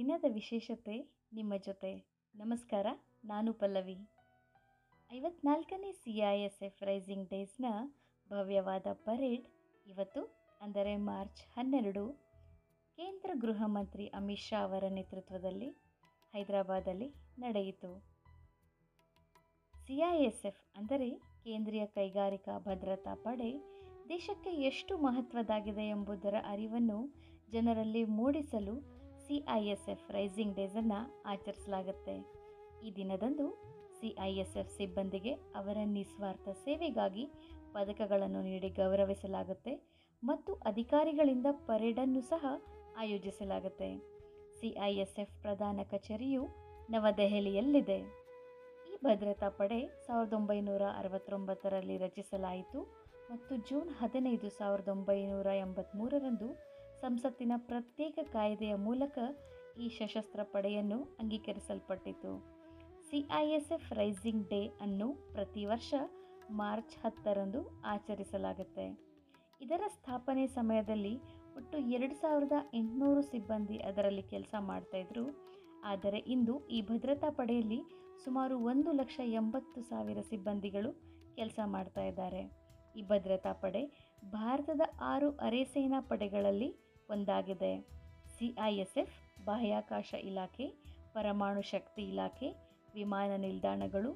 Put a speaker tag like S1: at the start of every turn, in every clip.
S1: ದಿನದ ವಿಶೇಷತೆ ನಿಮ್ಮ ಜೊತೆ. ನಮಸ್ಕಾರ, ನಾನು Pallavi. ಐವತ್ನಾಲ್ಕನೇ C I S F raising ಡೇಸ್ನ ಭವ್ಯವಾದ ಪರೇಡ್ ಇವತ್ತು, ಅಂದರೆ ಮಾರ್ಚ್ ಹನ್ನೆರಡು, ಕೇಂದ್ರ ಗೃಹ ಮಂತ್ರಿ ಅಮಿತ್ ಶಾ ಅವರ ನೇತೃತ್ವದಲ್ಲಿ ಹೈದರಾಬಾದಲ್ಲಿ ನಡೆಯಿತು. ಸಿ ಐ ಎಸ್ ಎಫ್ ಅಂದರೆ ಕೇಂದ್ರೀಯ ಕೈಗಾರಿಕಾ ಭದ್ರತಾ ಪಡೆ ದೇಶಕ್ಕೆ ಎಷ್ಟು ಮಹತ್ವದಾಗಿದೆ ಎಂಬುದರ ಅರಿವನ್ನು ಜನರಲ್ಲಿ ಮೂಡಿಸಲು C I S F raising ಡೇಸನ್ನು ಆಚರಿಸಲಾಗುತ್ತೆ. ಈ ದಿನದಂದು ಸಿ ಐ ಎಸ್ ಎಫ್ ಸಿಬ್ಬಂದಿಗೆ ಅವರ ನಿಸ್ವಾರ್ಥ ಸೇವೆಗಾಗಿ ಪದಕಗಳನ್ನು ನೀಡಿ ಗೌರವಿಸಲಾಗುತ್ತೆ ಮತ್ತು ಅಧಿಕಾರಿಗಳಿಂದ ಪರೇಡನ್ನು ಸಹ ಆಯೋಜಿಸಲಾಗುತ್ತೆ. ಸಿ ಐ ಎಸ್ ಎಫ್ ಪ್ರಧಾನ ಕಚೇರಿಯು ನವದೆಹಲಿಯಲ್ಲಿದೆ. ಈ ಭದ್ರತಾ ಪಡೆ ಸಾವಿರದ ಒಂಬೈನೂರ ಅರವತ್ತೊಂಬತ್ತರಲ್ಲಿ ರಚಿಸಲಾಯಿತು ಮತ್ತು ಜೂನ್ ಹದಿನೈದು ಸಾವಿರದ ಒಂಬೈನೂರ ಎಂಬತ್ತ್ಮೂರರಂದು ಸಂಸತ್ತಿನ ಪ್ರತ್ಯೇಕ ಕಾಯ್ದೆಯ ಮೂಲಕ ಈ ಸಶಸ್ತ್ರ ಪಡೆಯನ್ನು ಅಂಗೀಕರಿಸಲ್ಪಟ್ಟಿತು. ಸಿಐಎಸ್ಎಫ್ ರೈಸಿಂಗ್ ಡೇ ಅನ್ನು ಪ್ರತಿ ವರ್ಷ ಮಾರ್ಚ್ ಹತ್ತರಂದು ಆಚರಿಸಲಾಗುತ್ತೆ. ಇದರ ಸ್ಥಾಪನೆ ಸಮಯದಲ್ಲಿ ಒಟ್ಟು ಎರಡು ಸಾವಿರದ ಎಂಟುನೂರು ಸಿಬ್ಬಂದಿ ಅದರಲ್ಲಿ ಕೆಲಸ ಮಾಡ್ತಾಯಿದ್ರು ಆದರೆ ಇಂದು ಈ ಭದ್ರತಾ ಪಡೆಯಲ್ಲಿ ಸುಮಾರು ಒಂದು ಲಕ್ಷ ಎಂಬತ್ತು ಸಾವಿರ ಸಿಬ್ಬಂದಿಗಳು ಕೆಲಸ ಮಾಡ್ತಾ ಇದ್ದಾರೆ. ಈ ಭದ್ರತಾ ಪಡೆ ಭಾರತದ ಆರು ಅರೆ ಸೇನಾ ಪಡೆಗಳಲ್ಲಿ ಒಂದಾಗಿದೆ. ಸಿಐಎಸ್ಎಫ್ ಬಾಹ್ಯಾಕಾಶ ಇಲಾಖೆ, ಪರಮಾಣು ಶಕ್ತಿ ಇಲಾಖೆ, ವಿಮಾನ ನಿಲ್ದಾಣಗಳು,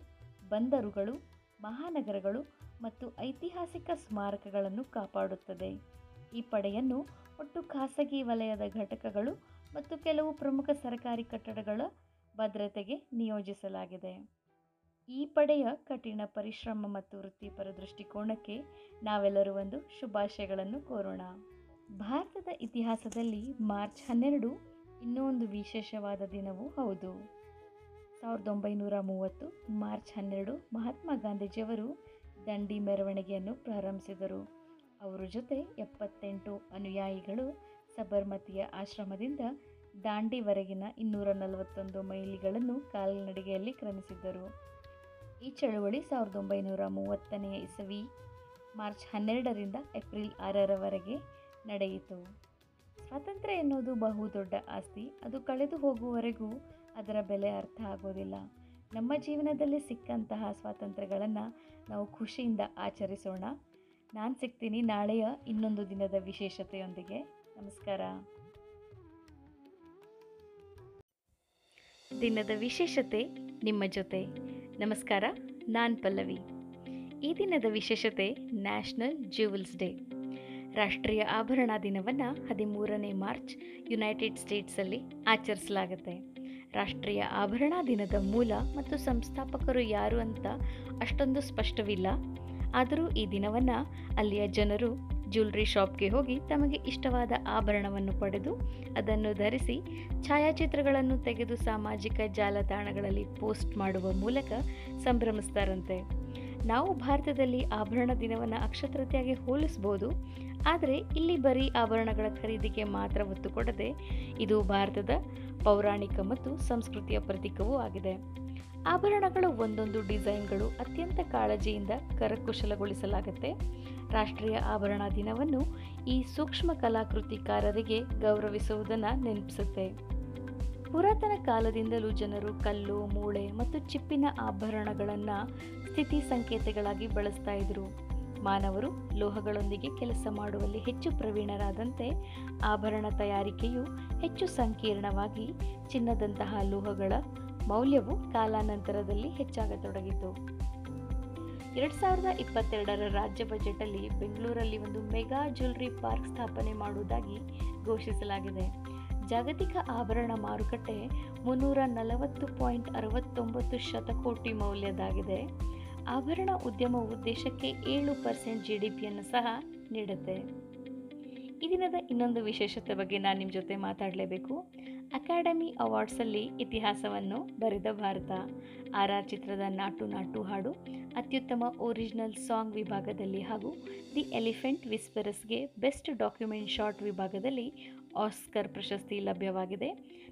S1: ಬಂದರುಗಳು, ಮಹಾನಗರಗಳು ಮತ್ತು ಐತಿಹಾಸಿಕ ಸ್ಮಾರಕಗಳನ್ನು ಕಾಪಾಡುತ್ತದೆ. ಈ ಪಡೆಯನ್ನು ಒಟ್ಟು ಖಾಸಗಿ ವಲಯದ ಘಟಕಗಳು ಮತ್ತು ಕೆಲವು ಪ್ರಮುಖ ಸರ್ಕಾರಿ ಕಟ್ಟಡಗಳ ಭದ್ರತೆಗೆ ನಿಯೋಜಿಸಲಾಗಿದೆ. ಈ ಪಡೆಯ ಕಠಿಣ ಪರಿಶ್ರಮ ಮತ್ತು ವೃತ್ತಿಪರ ದೃಷ್ಟಿಕೋನಕ್ಕೆ ನಾವೆಲ್ಲರೂ ಒಂದು ಶುಭಾಶಯಗಳನ್ನು ಕೋರೋಣ. ಭಾರತದ ಇತಿಹಾಸದಲ್ಲಿ ಮಾರ್ಚ್ ಹನ್ನೆರಡು ಇನ್ನೊಂದು ವಿಶೇಷವಾದ ದಿನವೂ ಹೌದು. ಸಾವಿರದ ಒಂಬೈನೂರ ಮೂವತ್ತು ಮಾರ್ಚ್ ಹನ್ನೆರಡು ಮಹಾತ್ಮ ಗಾಂಧೀಜಿಯವರು ದಂಡಿ ಮೆರವಣಿಗೆಯನ್ನು ಪ್ರಾರಂಭಿಸಿದರು. ಅವರ ಜೊತೆ ಎಪ್ಪತ್ತೆಂಟು ಅನುಯಾಯಿಗಳು ಸಬರ್ಮತಿಯ ಆಶ್ರಮದಿಂದ ದಾಂಡಿವರೆಗಿನ ಇನ್ನೂರ ನಲವತ್ತೊಂದು ಮೈಲಿಗಳನ್ನು ಕಾಲ್ನಡಿಗೆಯಲ್ಲಿ ಕ್ರಮಿಸಿದ್ದರು. ಈ ಚಳುವಳಿ ಸಾವಿರದ ಒಂಬೈನೂರ ಮೂವತ್ತನೆಯ ಇಸವಿ ಮಾರ್ಚ್ ಹನ್ನೆರಡರಿಂದ ಏಪ್ರಿಲ್ ಆರರವರೆಗೆ ನಡೆಯಿತು. ಸ್ವಾತಂತ್ರ್ಯ ಎನ್ನುವುದು ಬಹುದೊಡ್ಡ ಆಸ್ತಿ. ಅದು ಕಳೆದು ಹೋಗುವವರೆಗೂ ಅದರ ಬೆಲೆ ಅರ್ಥ ಆಗೋದಿಲ್ಲ. ನಮ್ಮ ಜೀವನದಲ್ಲಿ ಸಿಕ್ಕಂತಹ ಸ್ವಾತಂತ್ರ್ಯಗಳನ್ನು ನಾವು ಖುಷಿಯಿಂದ ಆಚರಿಸೋಣ. ನಾನು ಸಿಗ್ತೀನಿ ನಾಳೆಯ ಇನ್ನೊಂದು ದಿನದ ವಿಶೇಷತೆಯೊಂದಿಗೆ. ನಮಸ್ಕಾರ. ದಿನದ ವಿಶೇಷತೆ ನಿಮ್ಮ ಜೊತೆ. ನಮಸ್ಕಾರ, ನಾನು ಪಲ್ಲವಿ. ಈ ದಿನದ ವಿಶೇಷತೆ ನ್ಯಾಷನಲ್ ಜ್ಯುವೆಲ್ಸ್ ಡೇ. ರಾಷ್ಟ್ರೀಯ ಆಭರಣ ದಿನವನ್ನು ಹದಿಮೂರನೇ ಮಾರ್ಚ್ ಯುನೈಟೆಡ್ ಸ್ಟೇಟ್ಸಲ್ಲಿ ಆಚರಿಸಲಾಗುತ್ತೆ. ರಾಷ್ಟ್ರೀಯ ಆಭರಣ ದಿನದ ಮೂಲ ಮತ್ತು ಸಂಸ್ಥಾಪಕರು ಯಾರು ಅಂತ ಅಷ್ಟೊಂದು ಸ್ಪಷ್ಟವಿಲ್ಲ. ಆದರೂ ಈ ದಿನವನ್ನು ಅಲ್ಲಿಯ ಜನರು ಜ್ಯುವೆಲ್ರಿ ಶಾಪ್ಗೆ ಹೋಗಿ ತಮಗೆ ಇಷ್ಟವಾದ ಆಭರಣವನ್ನು ಪಡೆದು ಅದನ್ನು ಧರಿಸಿ ಛಾಯಾಚಿತ್ರಗಳನ್ನು ತೆಗೆದು ಸಾಮಾಜಿಕ ಜಾಲತಾಣಗಳಲ್ಲಿ ಪೋಸ್ಟ್ ಮಾಡುವ ಮೂಲಕ ಸಂಭ್ರಮಿಸ್ತಾರಂತೆ. ನಾವು ಭಾರತದಲ್ಲಿ ಆಭರಣ ದಿನವನ್ನು ಅಕ್ಷತೃತಿಯಾಗಿ ಹೋಲಿಸ್ಬೋದು. ಆದರೆ ಇಲ್ಲಿ ಬರೀ ಆಭರಣಗಳ ಖರೀದಿಗೆ ಮಾತ್ರ ಒತ್ತು ಕೊಡದೆ ಇದು ಭಾರತದ ಪೌರಾಣಿಕ ಮತ್ತು ಸಂಸ್ಕೃತಿಯ ಪ್ರತೀಕವೂ ಆಗಿದೆ. ಆಭರಣಗಳ ಒಂದೊಂದು ಡಿಸೈನ್ಗಳು ಅತ್ಯಂತ ಕಾಳಜಿಯಿಂದ ಕರಕುಶಲಗೊಳಿಸಲಾಗುತ್ತೆ. ರಾಷ್ಟ್ರೀಯ ಆಭರಣ ದಿನವನ್ನು ಈ ಸೂಕ್ಷ್ಮ ಕಲಾಕೃತಿಕಾರರಿಗೆ ಗೌರವಿಸುವುದನ್ನು ನೆನಪಿಸುತ್ತೆ. ಪುರಾತನ ಕಾಲದಿಂದಲೂ ಜನರು ಕಲ್ಲು, ಮೂಳೆ ಮತ್ತು ಚಿಪ್ಪಿನ ಆಭರಣಗಳನ್ನು ಸ್ಥಿತಿ ಸಂಕೇತಗಳಾಗಿ ಬಳಸ್ತಾ ಇದ್ರು. ಮಾನವರು ಲೋಹಗಳೊಂದಿಗೆ ಕೆಲಸ ಮಾಡುವಲ್ಲಿ ಹೆಚ್ಚು ಪ್ರವೀಣರಾದಂತೆ ಆಭರಣ ತಯಾರಿಕೆಯು ಹೆಚ್ಚು ಸಂಕೀರ್ಣವಾಗಿ ಚಿನ್ನದಂತಹ ಲೋಹಗಳ ಮೌಲ್ಯವು ಕಾಲಾನಂತರದಲ್ಲಿ ಹೆಚ್ಚಾಗತೊಡಗಿತು. ಎರಡ್ ಸಾವಿರದ ಇಪ್ಪತ್ತೆರಡರ ರಾಜ್ಯ ಬಜೆಟಲ್ಲಿ ಬೆಂಗಳೂರಲ್ಲಿ ಒಂದು ಮೆಗಾ ಜ್ಯುವೆಲ್ಲರಿ ಪಾರ್ಕ್ ಸ್ಥಾಪನೆ ಮಾಡುವುದಾಗಿ ಘೋಷಿಸಲಾಗಿದೆ. ಜಾಗತಿಕ ಆಭರಣ ಮಾರುಕಟ್ಟೆ ಮುನ್ನೂರ ನಲವತ್ತು ಪಾಯಿಂಟ್ ಅರವತ್ತೊಂಬತ್ತು ಶತಕೋಟಿ ಮೌಲ್ಯದಾಗಿದೆ. ಆಭರಣ ಉದ್ಯಮವು ದೇಶಕ್ಕೆ ಏಳು ಪರ್ಸೆಂಟ್ ಜಿ ಡಿ ಪಿಯನ್ನು ಸಹ ನೀಡುತ್ತೆ. ಈ ದಿನದ ಇನ್ನೊಂದು ವಿಶೇಷತೆ ಬಗ್ಗೆ ನಾನು ನಿಮ್ಮ ಜೊತೆ ಮಾತಾಡಲೇಬೇಕು. ಅಕಾಡೆಮಿ ಅವಾರ್ಡ್ಸಲ್ಲಿ ಇತಿಹಾಸವನ್ನು ಬರೆದ ಭಾರತ. ಆರ್ ಆರ್ ಚಿತ್ರದ ನಾಟು ನಾಟು ಹಾಡು, ಅತ್ಯುತ್ತಮ ಒರಿಜಿನಲ್ ಸಾಂಗ್ ವಿಭಾಗದಲ್ಲಿ ಹಾಗೂ ದಿ ಎಲಿಫೆಂಟ್ ವಿಸ್ಪರಸ್ಗೆ ಬೆಸ್ಟ್ ಡಾಕ್ಯುಮೆಂಟ್ ಶಾರ್ಟ್ ವಿಭಾಗದಲ್ಲಿ ಆಸ್ಕರ್ ಪ್ರಶಸ್ತಿ ಲಭ್ಯವಾಗಿದೆ.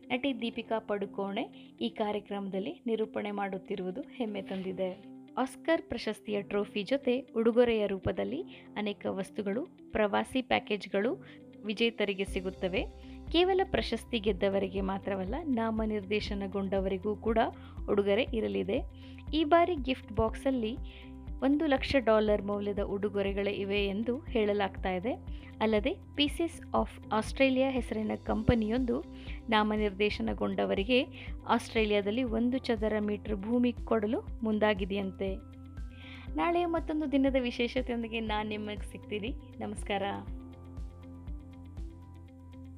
S1: ನಟಿ ದೀಪಿಕಾ ಪಡುಕೋಣೆ ಈ ಕಾರ್ಯಕ್ರಮದಲ್ಲಿ ನಿರೂಪಣೆ ಮಾಡುತ್ತಿರುವುದು ಹೆಮ್ಮೆ ತಂದಿದೆ. ಆಸ್ಕರ್ ಪ್ರಶಸ್ತಿಯ ಟ್ರೋಫಿ ಜೊತೆ ಉಡುಗೊರೆಯ ರೂಪದಲ್ಲಿ ಅನೇಕ ವಸ್ತುಗಳು, ಪ್ರವಾಸಿ ಪ್ಯಾಕೇಜ್ಗಳು ವಿಜೇತರಿಗೆ ಸಿಗುತ್ತವೆ. ಕೇವಲ ಪ್ರಶಸ್ತಿ ಗೆದ್ದವರಿಗೆ ಮಾತ್ರವಲ್ಲ, ನಾಮನಿರ್ದೇಶನಗೊಂಡವರಿಗೂ ಕೂಡ ಉಡುಗೊರೆ ಇರಲಿದೆ. ಈ ಬಾರಿ ಗಿಫ್ಟ್ ಬಾಕ್ಸಲ್ಲಿ ಒಂದು ಲಕ್ಷ ಡಾಲರ್ ಮೌಲ್ಯದ ಉಡುಗೊರೆಗಳೇ ಇವೆ ಎಂದು ಹೇಳಲಾಗ್ತಾ ಇದೆ. ಅಲ್ಲದೆ ಪೀಸಸ್ ಆಫ್ ಆಸ್ಟ್ರೇಲಿಯಾ ಹೆಸರಿನ ಕಂಪನಿಯೊಂದು ನಾಮನಿರ್ದೇಶನಗೊಂಡವರಿಗೆ ಆಸ್ಟ್ರೇಲಿಯಾದಲ್ಲಿ ಒಂದು ಚದರ ಮೀಟರ್ ಭೂಮಿ ಕೊಡಲು ಮುಂದಾಗಿದೆಯಂತೆ. ನಾಳೆಯ ಮತ್ತೊಂದು ದಿನದ ವಿಶೇಷತೆಯೊಂದಿಗೆ ನಾನು ನಿಮಗೆ ಸಿಗ್ತೀನಿ. ನಮಸ್ಕಾರ.